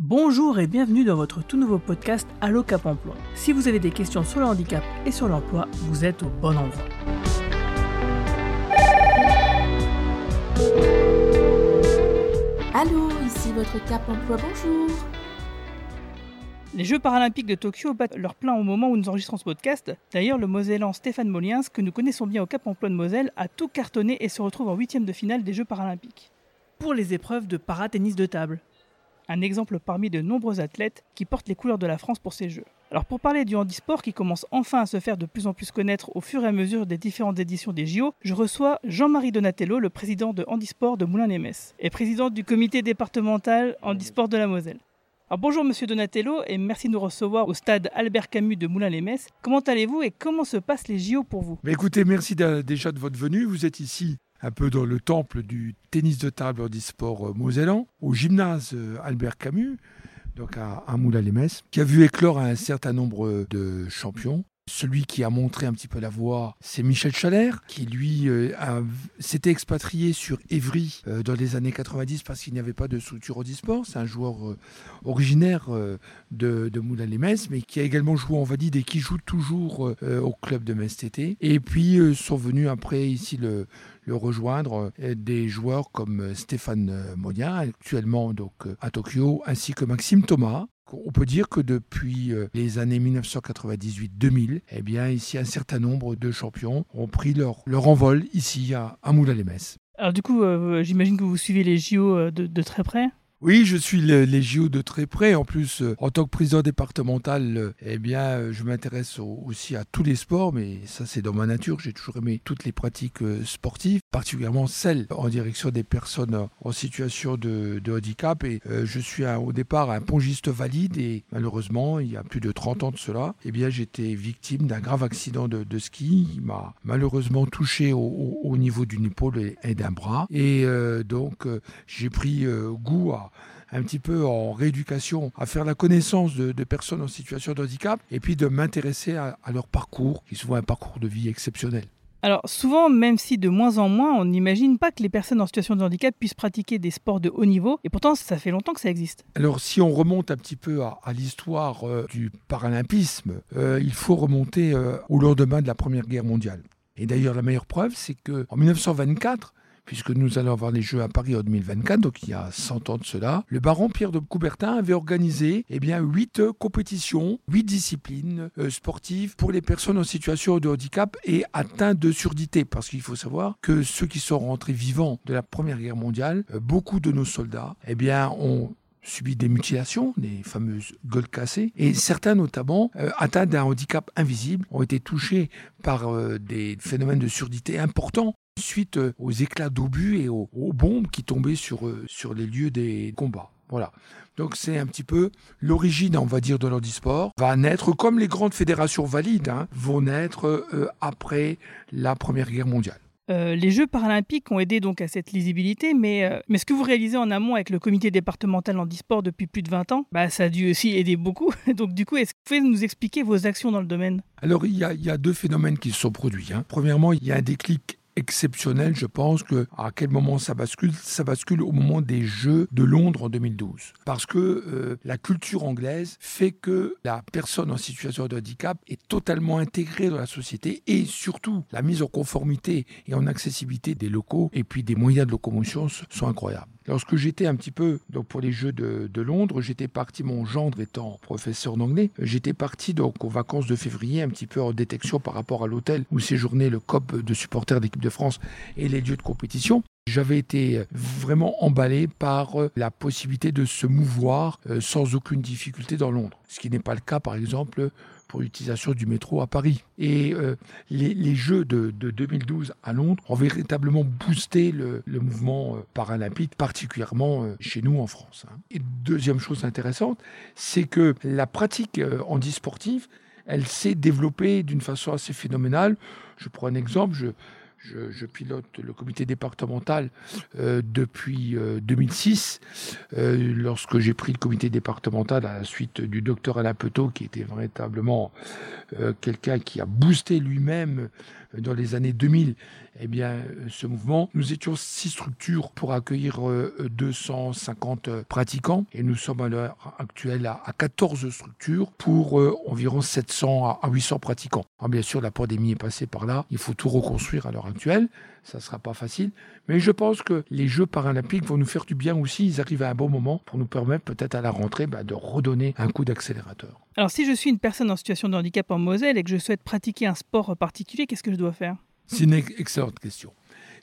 Bonjour et bienvenue dans votre tout nouveau podcast Allo Cap Emploi. Si vous avez des questions sur le handicap et sur l'emploi, vous êtes au bon endroit. Allô, ici votre Cap Emploi, bonjour. Les Jeux paralympiques de Tokyo battent leur plein au moment où nous enregistrons ce podcast. D'ailleurs, le Mosellan Stéphane Moliens, que nous connaissons bien au Cap Emploi de Moselle, a tout cartonné et se retrouve en huitième de finale des Jeux paralympiques. Pour les épreuves de para-tennis de table, un exemple parmi de nombreux athlètes qui portent les couleurs de la France pour ces Jeux. Alors pour parler du handisport qui commence enfin à se faire de plus en plus connaître au fur et à mesure des différentes éditions des JO, je reçois Jean-Marie Donatello, le président de Handisport de Moulins-les-Messes et président du comité départemental Handisport de la Moselle. Alors bonjour Monsieur Donatello et merci de nous recevoir au stade Albert Camus de Moulins-les-Messes. Comment allez-vous et comment se passent les JO pour vous? Écoutez, merci déjà de votre venue. Vous êtes ici un peu dans le temple du tennis de table handisport mosellan, au gymnase Albert Camus, donc à, à Moulins-les-Messes, qui a vu éclore un certain nombre de champions. Celui qui a montré un petit peu la voie, c'est Michel Chaler, qui lui euh, s'était expatrié sur Évry euh, dans les années 90 parce qu'il n'y avait pas de structure handisport. C'est un joueur euh, originaire de, de Moulins-les-Messes, mais qui a également joué en valide et qui joue toujours au club de Metz. Et puis sont venus après ici le, le rejoindre des joueurs comme Stéphane Monia, actuellement donc à Tokyo, ainsi que Maxime Thomas, on peut dire que depuis les années 1998-2000, eh bien, ici, un certain nombre de champions ont pris leur, envol ici à, à. Alors du coup, euh, j'imagine que vous suivez les JO de, de très près oui, je suis le, les JO de très près. En plus, euh, en tant que président départemental, euh, eh bien, euh, je m'intéresse aussi à tous les sports, mais ça, c'est dans ma nature. J'ai toujours aimé toutes les pratiques sportives, particulièrement celles en direction des personnes en situation de, handicap. Et je suis au départ un pongiste valide et malheureusement, il y a plus de 30 ans de cela, eh bien, j'étais victime d'un grave accident de, ski. Il m'a malheureusement touché au, au, au, niveau d'une épaule et, d'un bras. Et donc, j'ai pris goût à un petit peu en rééducation, à faire la connaissance de, de personnes en situation de handicap et puis de m'intéresser à, à, leur parcours, qui est souvent un parcours de vie exceptionnel. Alors souvent, même si de moins en moins, on n'imagine pas que les personnes en situation de handicap puissent pratiquer des sports de haut niveau, et pourtant ça fait longtemps que ça existe. Alors si on remonte un petit peu à, à l'histoire euh, du paralympisme, euh, il faut remonter euh, au lendemain de la Première Guerre mondiale. Et d'ailleurs la meilleure preuve, c'est qu'en 1924, puisque nous allons avoir les Jeux à Paris en 2024, donc il y a 100 ans de cela, le baron Pierre de Coubertin avait organisé eh bien, 8 compétitions, 8 disciplines euh, sportives pour les personnes en situation de handicap et atteintes de surdité. Parce qu'il faut savoir que ceux qui sont rentrés vivants de la Première Guerre mondiale, euh, beaucoup de nos soldats eh ont subi des mutilations, des fameuses gueules cassées, et certains notamment euh, atteints d'un handicap invisible ont été touchés par euh, des phénomènes de surdité importants suite euh, aux éclats d'obus et aux, aux, bombes qui tombaient sur, euh, sur les lieux des combats. Voilà. Donc c'est un petit peu l'origine, on va dire, de l'handisport. Va naître comme les grandes fédérations valides hein, vont naître euh, après la Première Guerre mondiale. Euh, les Jeux paralympiques ont aidé donc à cette lisibilité, mais, euh, mais ce que vous réalisez en amont avec le comité départemental handisport depuis plus de 20 ans, bah, ça a dû aussi aider beaucoup. donc du coup, est-ce que vous pouvez nous expliquer vos actions dans le domaine? Alors il y, a, il y, a, deux phénomènes qui se sont produits. Hein. Premièrement, il y a un déclic exceptionnel, je pense que à quel moment ça bascule? Ça bascule au moment des Jeux de Londres en 2012. Parce que euh, la culture anglaise fait que la personne en situation de handicap est totalement intégrée dans la société et surtout la mise en conformité et en accessibilité des locaux et puis des moyens de locomotion sont incroyables. Lorsque j'étais un petit peu donc pour les Jeux de, Londres, j'étais parti, mon gendre étant professeur d'anglais, j'étais parti donc aux vacances de février un petit peu en détection par rapport à l'hôtel où séjournait le COP de supporters d'équipe de France et les lieux de compétition. J'avais été vraiment emballé par la possibilité de se mouvoir sans aucune difficulté dans Londres, ce qui n'est pas le cas par exemple pour l'utilisation du métro à Paris. Et euh, les, Jeux de, de, 2012 à Londres ont véritablement boosté le, mouvement euh, paralympique, particulièrement euh, chez nous en France. Hein. Et deuxième chose intéressante, c'est que la pratique handisportive, elle s'est développée d'une façon assez phénoménale. Je prends un exemple, je, pilote le comité départemental euh, depuis euh, 2006. Euh, lorsque j'ai pris le comité départemental à la suite du docteur Alain Petot, qui était véritablement euh, quelqu'un qui a boosté lui-même dans les années 2000 eh bien, ce mouvement. Nous étions six structures pour accueillir 250 pratiquants et nous sommes à l'heure actuelle à 14 structures pour environ 700 à 800 pratiquants. Bien sûr, la pandémie est passée par là. Il faut tout reconstruire à l'heure actuelle. Ça ne sera pas facile. Mais je pense que les Jeux paralympiques vont nous faire du bien aussi. Ils arrivent à un bon moment pour nous permettre peut-être à la rentrée bah, de redonner un coup d'accélérateur. Alors si je suis une personne en situation de handicap en Moselle et que je souhaite pratiquer un sport particulier, qu'est-ce que je dois faire? C'est une excellente question.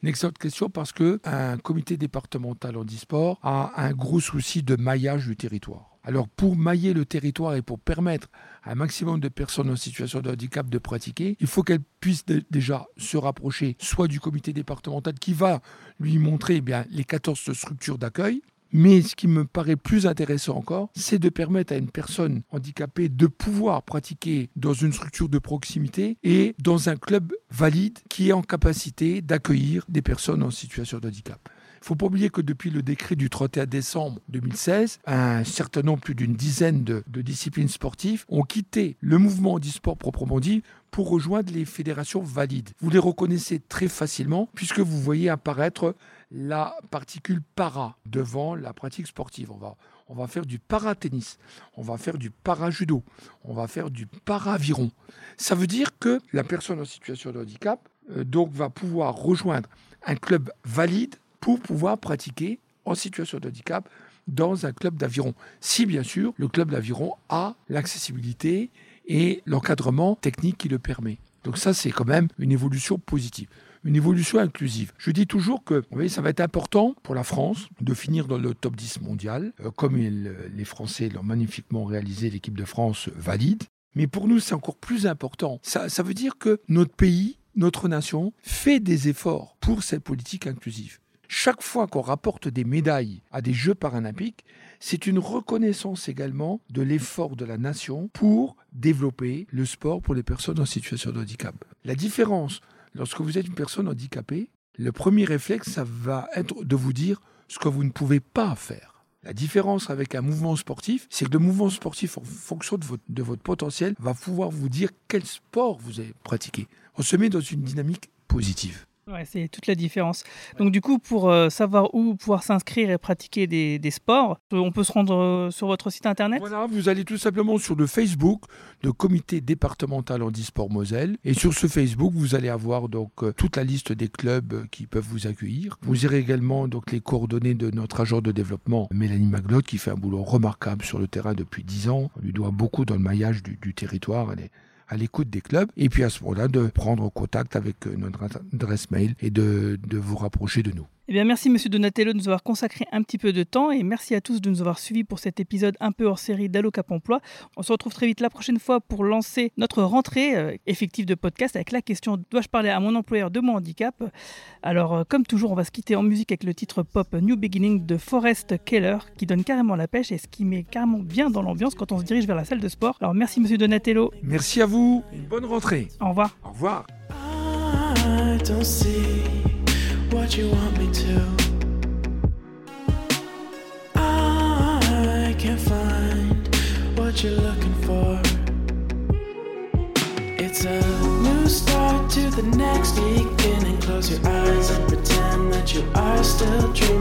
Une excellente question parce que un comité départemental handisport a un gros souci de maillage du territoire. Alors pour mailler le territoire et pour permettre à un maximum de personnes en situation de handicap de pratiquer, il faut qu'elles puissent déjà se rapprocher soit du comité départemental qui va lui montrer eh les 14 structures d'accueil, mais ce qui me paraît plus intéressant encore, c'est de permettre à une personne handicapée de pouvoir pratiquer dans une structure de proximité et dans un club valide qui est en capacité d'accueillir des personnes en situation de handicap. Il faut pas oublier que depuis le décret du 31 décembre 2016, un certain nombre, plus d'une dizaine de, disciplines sportives ont quitté le mouvement e-sport proprement dit pour rejoindre les fédérations valides. Vous les reconnaissez très facilement puisque vous voyez apparaître la particule para devant la pratique sportive. On va, on va faire du para-tennis, on va faire du para-judo, on va faire du para-aviron. Ça veut dire que la personne en situation de handicap euh, donc va pouvoir rejoindre un club valide pour pouvoir pratiquer en situation de handicap dans un club d'aviron. Si bien sûr le club d'aviron a l'accessibilité et l'encadrement technique qui le permet. Donc ça, c'est quand même une évolution positive une évolution inclusive. Je dis toujours que ça va être important pour la France de finir dans le top 10 mondial, euh, comme les Français l'ont magnifiquement réalisé, l'équipe de France valide. Mais pour nous, c'est encore plus important. Ça veut dire que notre pays, notre nation, fait des efforts pour cette politique inclusive. Chaque fois qu'on rapporte des médailles à des Jeux paralympiques, c'est une reconnaissance également de l'effort de la nation pour développer le sport pour les personnes en situation de handicap. La différence, lorsque vous êtes une personne handicapée, le premier réflexe, ça va être de vous dire ce que vous ne pouvez pas faire. La différence avec un mouvement sportif, c'est que le mouvement sportif, en fonction de votre, de votre potentiel, va pouvoir vous dire quel sport vous avez pratiqué. On se met dans une dynamique positive. Ouais, c'est toute la différence. Donc du coup, pour euh, savoir où pouvoir s'inscrire et pratiquer des, sports, euh, on peut se rendre euh, sur votre site internet? Voilà, vous allez tout simplement sur le Facebook de Comité départemental handisport Moselle. Et sur ce Facebook, vous allez avoir donc toute la liste des clubs qui peuvent vous accueillir. Vous aurez également donc les coordonnées de notre agent de développement, Mélanie Maglotte, qui fait un boulot remarquable sur le terrain depuis 10 ans. On lui doit beaucoup dans le maillage du, du territoire. Elle est à l'écoute des clubs et puis à ce moment-là de prendre contact avec notre adresse mail et de, de vous rapprocher de nous. Eh bien, merci Monsieur Donatello de nous avoir consacré un petit peu de temps et merci à tous de nous avoir suivis pour cet épisode un peu hors série d'Allo Cap Emploi. On se retrouve très vite la prochaine fois pour lancer notre rentrée euh, effective de podcast avec la question dois-je parler à mon employeur de mon handicap? Alors, euh, comme toujours, on va se quitter en musique avec le titre pop New Beginning de Forrest Keller qui donne carrément la pêche et ce qui met carrément bien dans l'ambiance quand on se dirige vers la salle de sport. Alors, merci Monsieur Donatello. Merci à vous. Une bonne rentrée. Au revoir. Au revoir. What you want me to. I can't find what you're looking for. It's a new start to the next beginning. Close your eyes and pretend that you are still dreaming.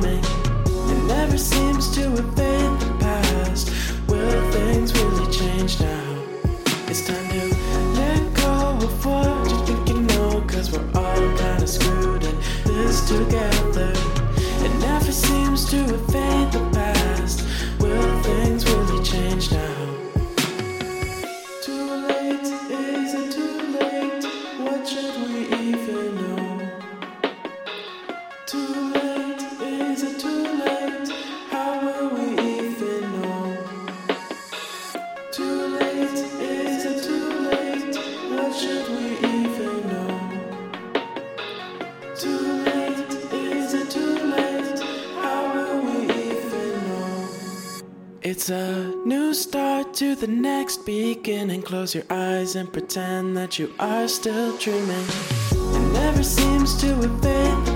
It's a new start to the next beginning. Close your eyes and pretend that you are still dreaming. It never seems to evade